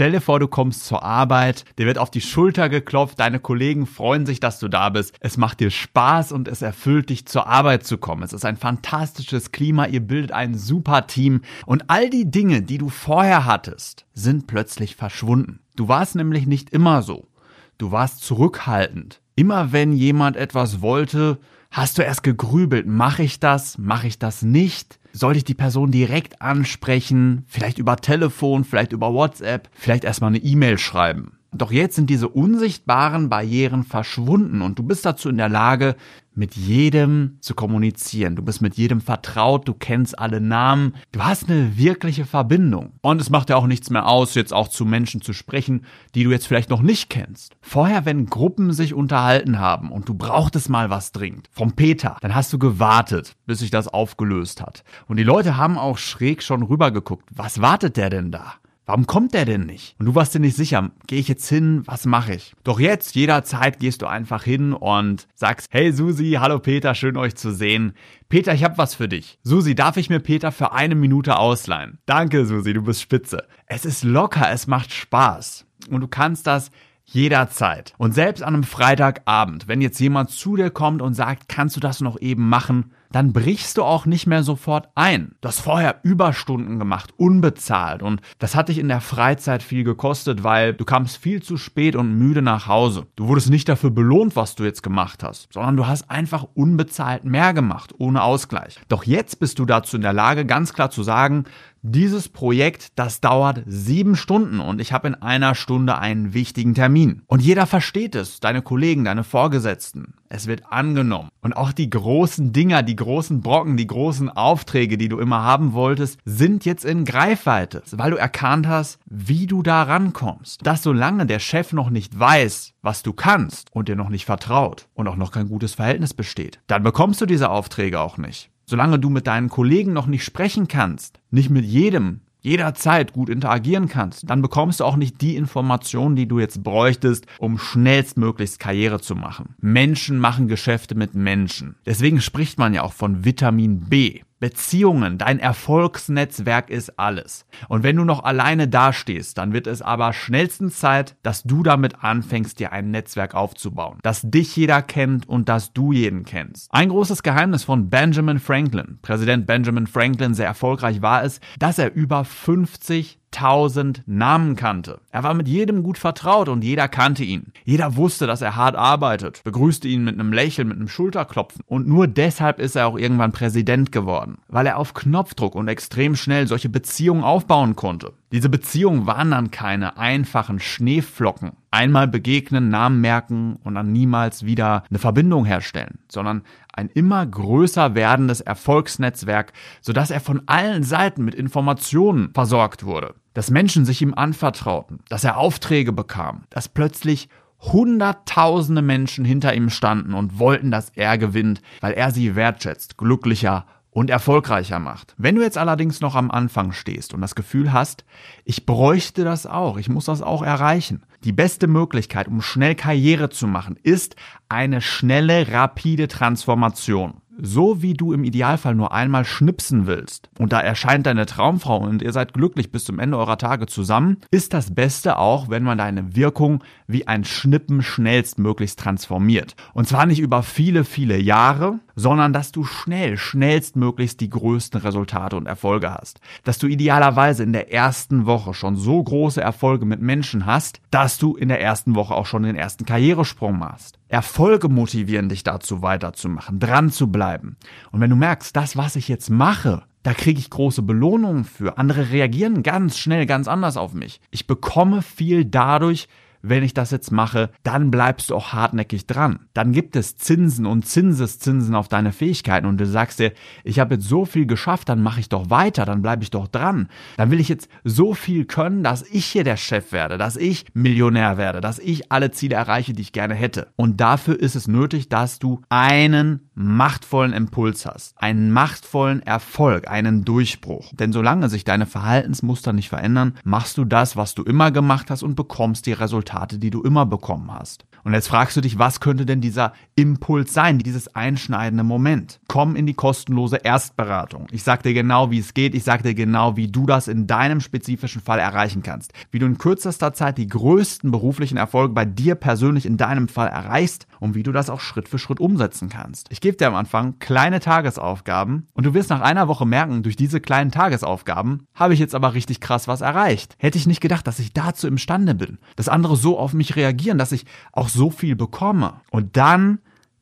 Stell dir vor, du kommst zur Arbeit, dir wird auf die Schulter geklopft, deine Kollegen freuen sich, dass du da bist. Es macht dir Spaß und es erfüllt dich, zur Arbeit zu kommen. Es ist ein fantastisches Klima, ihr bildet ein super Team und all die Dinge, die du vorher hattest, sind plötzlich verschwunden. Du warst nämlich nicht immer so. Du warst zurückhaltend. Immer wenn jemand etwas wollte, hast du erst gegrübelt, mache ich das, mache ich das nicht? Sollte ich die Person direkt ansprechen, vielleicht über Telefon, vielleicht über WhatsApp, vielleicht erstmal eine E-Mail schreiben? Doch jetzt sind diese unsichtbaren Barrieren verschwunden und du bist dazu in der Lage, mit jedem zu kommunizieren. Du bist mit jedem vertraut, du kennst alle Namen, du hast eine wirkliche Verbindung. Und es macht ja auch nichts mehr aus, jetzt auch zu Menschen zu sprechen, die du jetzt vielleicht noch nicht kennst. Vorher, wenn Gruppen sich unterhalten haben und du brauchtest mal was dringend, vom Peter, dann hast du gewartet, bis sich das aufgelöst hat. Und die Leute haben auch schräg schon rübergeguckt. Was wartet der denn da? Warum kommt der denn nicht? Und du warst dir nicht sicher, gehe ich jetzt hin, was mache ich? Doch jetzt, jederzeit gehst du einfach hin und sagst, hey Susi, hallo Peter, schön euch zu sehen. Peter, ich habe was für dich. Susi, darf ich mir Peter für eine Minute ausleihen? Danke, Susi, du bist spitze. Es ist locker, es macht Spaß. Und du kannst das jederzeit. Und selbst an einem Freitagabend, wenn jetzt jemand zu dir kommt und sagt, kannst du das noch eben machen, dann brichst du auch nicht mehr sofort ein. Du hast vorher Überstunden gemacht, unbezahlt und das hat dich in der Freizeit viel gekostet, weil du kamst viel zu spät und müde nach Hause. Du wurdest nicht dafür belohnt, was du jetzt gemacht hast, sondern du hast einfach unbezahlt mehr gemacht, ohne Ausgleich. Doch jetzt bist du dazu in der Lage, ganz klar zu sagen, dieses Projekt, das dauert sieben Stunden und ich habe in einer Stunde einen wichtigen Termin. Und jeder versteht es, deine Kollegen, deine Vorgesetzten. Es wird angenommen. Und auch die großen Dinger, die großen Brocken, die großen Aufträge, die du immer haben wolltest, sind jetzt in Greifweite, weil du erkannt hast, wie du da rankommst. Dass solange der Chef noch nicht weiß, was du kannst und dir noch nicht vertraut und auch noch kein gutes Verhältnis besteht, dann bekommst du diese Aufträge auch nicht. Solange du mit deinen Kollegen noch nicht sprechen kannst, nicht mit jedem, jederzeit gut interagieren kannst, dann bekommst du auch nicht die Informationen, die du jetzt bräuchtest, um schnellstmöglichst Karriere zu machen. Menschen machen Geschäfte mit Menschen. Deswegen spricht man ja auch von Vitamin B. Beziehungen, dein Erfolgsnetzwerk ist alles. Und wenn du noch alleine dastehst, dann wird es aber schnellstens Zeit, dass du damit anfängst, dir ein Netzwerk aufzubauen, dass dich jeder kennt und dass du jeden kennst. Ein großes Geheimnis von Benjamin Franklin, Präsident Benjamin Franklin, sehr erfolgreich war es, dass er über 50 tausend Namen kannte. Er war mit jedem gut vertraut und jeder kannte ihn. Jeder wusste, dass er hart arbeitet, begrüßte ihn mit einem Lächeln, mit einem Schulterklopfen. Und nur deshalb ist er auch irgendwann Präsident geworden, weil er auf Knopfdruck und extrem schnell solche Beziehungen aufbauen konnte. Diese Beziehungen waren dann keine einfachen Schneeflocken. Einmal begegnen, Namen merken und dann niemals wieder eine Verbindung herstellen, sondern ein immer größer werdendes Erfolgsnetzwerk, sodass er von allen Seiten mit Informationen versorgt wurde, dass Menschen sich ihm anvertrauten, dass er Aufträge bekam, dass plötzlich Hunderttausende Menschen hinter ihm standen und wollten, dass er gewinnt, weil er sie wertschätzt, glücklicher und erfolgreicher macht. Wenn du jetzt allerdings noch am Anfang stehst und das Gefühl hast, ich bräuchte das auch, ich muss das auch erreichen. Die beste Möglichkeit, um schnell Karriere zu machen, ist eine schnelle, rapide Transformation so wie du im Idealfall nur einmal schnipsen willst und da erscheint deine Traumfrau und ihr seid glücklich bis zum Ende eurer Tage zusammen, ist das Beste auch, wenn man deine Wirkung wie ein Schnippen schnellstmöglichst transformiert. Und zwar nicht über viele, viele Jahre, sondern dass du schnell, schnellstmöglichst die größten Resultate und Erfolge hast. Dass du idealerweise in der ersten Woche schon so große Erfolge mit Menschen hast, dass du in der ersten Woche auch schon den ersten Karrieresprung machst. Erfolge motivieren dich dazu weiterzumachen, dran zu bleiben. Und wenn du merkst, das, was ich jetzt mache, da kriege ich große Belohnungen für. Andere reagieren ganz schnell, ganz anders auf mich. Ich bekomme viel dadurch, wenn ich das jetzt mache, dann bleibst du auch hartnäckig dran. Dann gibt es Zinsen und Zinseszinsen auf deine Fähigkeiten und du sagst dir, ich habe jetzt so viel geschafft, dann mache ich doch weiter, dann bleibe ich doch dran. Dann will ich jetzt so viel können, dass ich hier der Chef werde, dass ich Millionär werde, dass ich alle Ziele erreiche, die ich gerne hätte. Und dafür ist es nötig, dass du einen machtvollen Impuls hast, einen machtvollen Erfolg, einen Durchbruch. Denn solange sich deine Verhaltensmuster nicht verändern, machst du das, was du immer gemacht hast und bekommst die Resultate Resultate, die du immer bekommen hast. Und jetzt fragst du dich, was könnte denn dieser Impuls sein, dieses einschneidende Moment? Komm in die kostenlose Erstberatung. Ich sag dir genau, wie es geht. Ich sag dir genau, wie du das in deinem spezifischen Fall erreichen kannst. Wie du in kürzester Zeit die größten beruflichen Erfolge bei dir persönlich in deinem Fall erreichst und wie du das auch Schritt für Schritt umsetzen kannst. Ich gebe dir am Anfang kleine Tagesaufgaben und du wirst nach einer Woche merken, durch diese kleinen Tagesaufgaben habe ich jetzt aber richtig krass was erreicht. Hätte ich nicht gedacht, dass ich dazu imstande bin, dass andere so auf mich reagieren, dass ich auch so viel bekomme. Und dann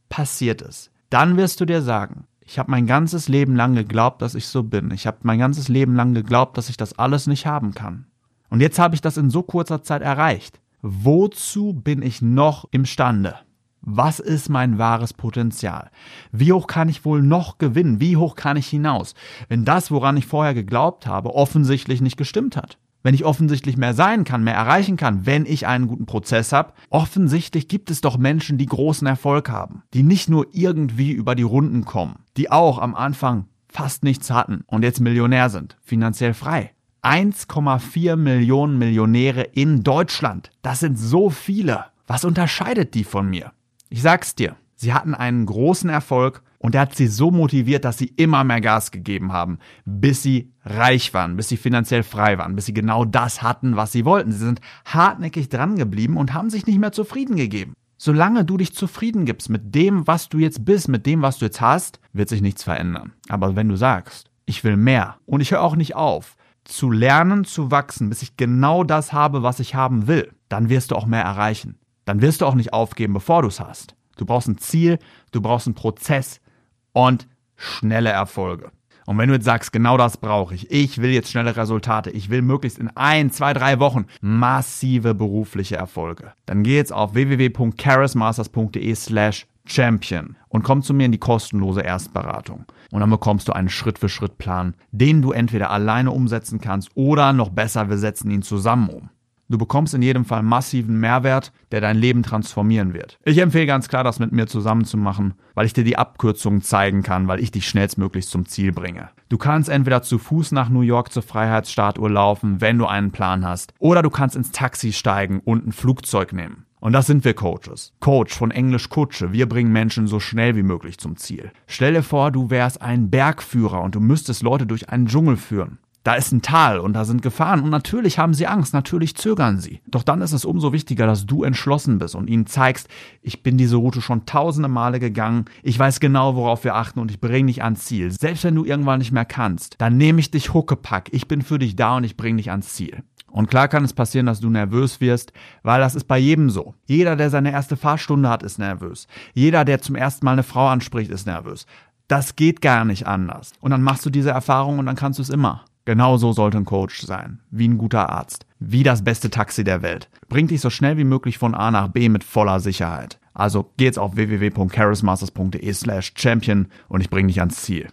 passiert es. Dann wirst du dir sagen, ich habe mein ganzes Leben lang geglaubt, dass ich so bin. Ich habe mein ganzes Leben lang geglaubt, dass ich das alles nicht haben kann. Und jetzt habe ich das in so kurzer Zeit erreicht. Wozu bin ich noch imstande? Was ist mein wahres Potenzial? Wie hoch kann ich wohl noch gewinnen? Wie hoch kann ich hinaus? Wenn das, woran ich vorher geglaubt habe, offensichtlich nicht gestimmt hat wenn ich offensichtlich mehr sein kann, mehr erreichen kann, wenn ich einen guten Prozess habe. Offensichtlich gibt es doch Menschen, die großen Erfolg haben, die nicht nur irgendwie über die Runden kommen, die auch am Anfang fast nichts hatten und jetzt Millionär sind, finanziell frei. 1,4 Millionen Millionäre in Deutschland. Das sind so viele. Was unterscheidet die von mir? Ich sag's dir. Sie hatten einen großen Erfolg und er hat sie so motiviert, dass sie immer mehr Gas gegeben haben, bis sie reich waren, bis sie finanziell frei waren, bis sie genau das hatten, was sie wollten. Sie sind hartnäckig dran geblieben und haben sich nicht mehr zufrieden gegeben. Solange du dich zufrieden gibst mit dem, was du jetzt bist, mit dem, was du jetzt hast, wird sich nichts verändern. Aber wenn du sagst, ich will mehr und ich höre auch nicht auf, zu lernen, zu wachsen, bis ich genau das habe, was ich haben will, dann wirst du auch mehr erreichen. Dann wirst du auch nicht aufgeben, bevor du es hast. Du brauchst ein Ziel, du brauchst einen Prozess und schnelle Erfolge. Und wenn du jetzt sagst, genau das brauche ich, ich will jetzt schnelle Resultate, ich will möglichst in ein, zwei, drei Wochen massive berufliche Erfolge, dann geh jetzt auf www.charismasters.de slash champion und komm zu mir in die kostenlose Erstberatung. Und dann bekommst du einen Schritt-für-Schritt-Plan, den du entweder alleine umsetzen kannst oder noch besser, wir setzen ihn zusammen um. Du bekommst in jedem Fall massiven Mehrwert, der dein Leben transformieren wird. Ich empfehle ganz klar, das mit mir zusammen zu machen, weil ich dir die Abkürzungen zeigen kann, weil ich dich schnellstmöglich zum Ziel bringe. Du kannst entweder zu Fuß nach New York zur Freiheitsstatue laufen, wenn du einen Plan hast, oder du kannst ins Taxi steigen und ein Flugzeug nehmen. Und das sind wir Coaches. Coach von Englisch Kutsche. Wir bringen Menschen so schnell wie möglich zum Ziel. Stell dir vor, du wärst ein Bergführer und du müsstest Leute durch einen Dschungel führen. Da ist ein Tal und da sind Gefahren und natürlich haben sie Angst, natürlich zögern sie. Doch dann ist es umso wichtiger, dass du entschlossen bist und ihnen zeigst, ich bin diese Route schon tausende Male gegangen, ich weiß genau, worauf wir achten und ich bringe dich ans Ziel. Selbst wenn du irgendwann nicht mehr kannst, dann nehme ich dich huckepack, ich bin für dich da und ich bringe dich ans Ziel. Und klar kann es passieren, dass du nervös wirst, weil das ist bei jedem so. Jeder, der seine erste Fahrstunde hat, ist nervös. Jeder, der zum ersten Mal eine Frau anspricht, ist nervös. Das geht gar nicht anders. Und dann machst du diese Erfahrung und dann kannst du es immer. Genau so sollte ein Coach sein, wie ein guter Arzt, wie das beste Taxi der Welt. Bringt dich so schnell wie möglich von A nach B mit voller Sicherheit. Also geh jetzt auf www.charismasters.de slash champion und ich bringe dich ans Ziel.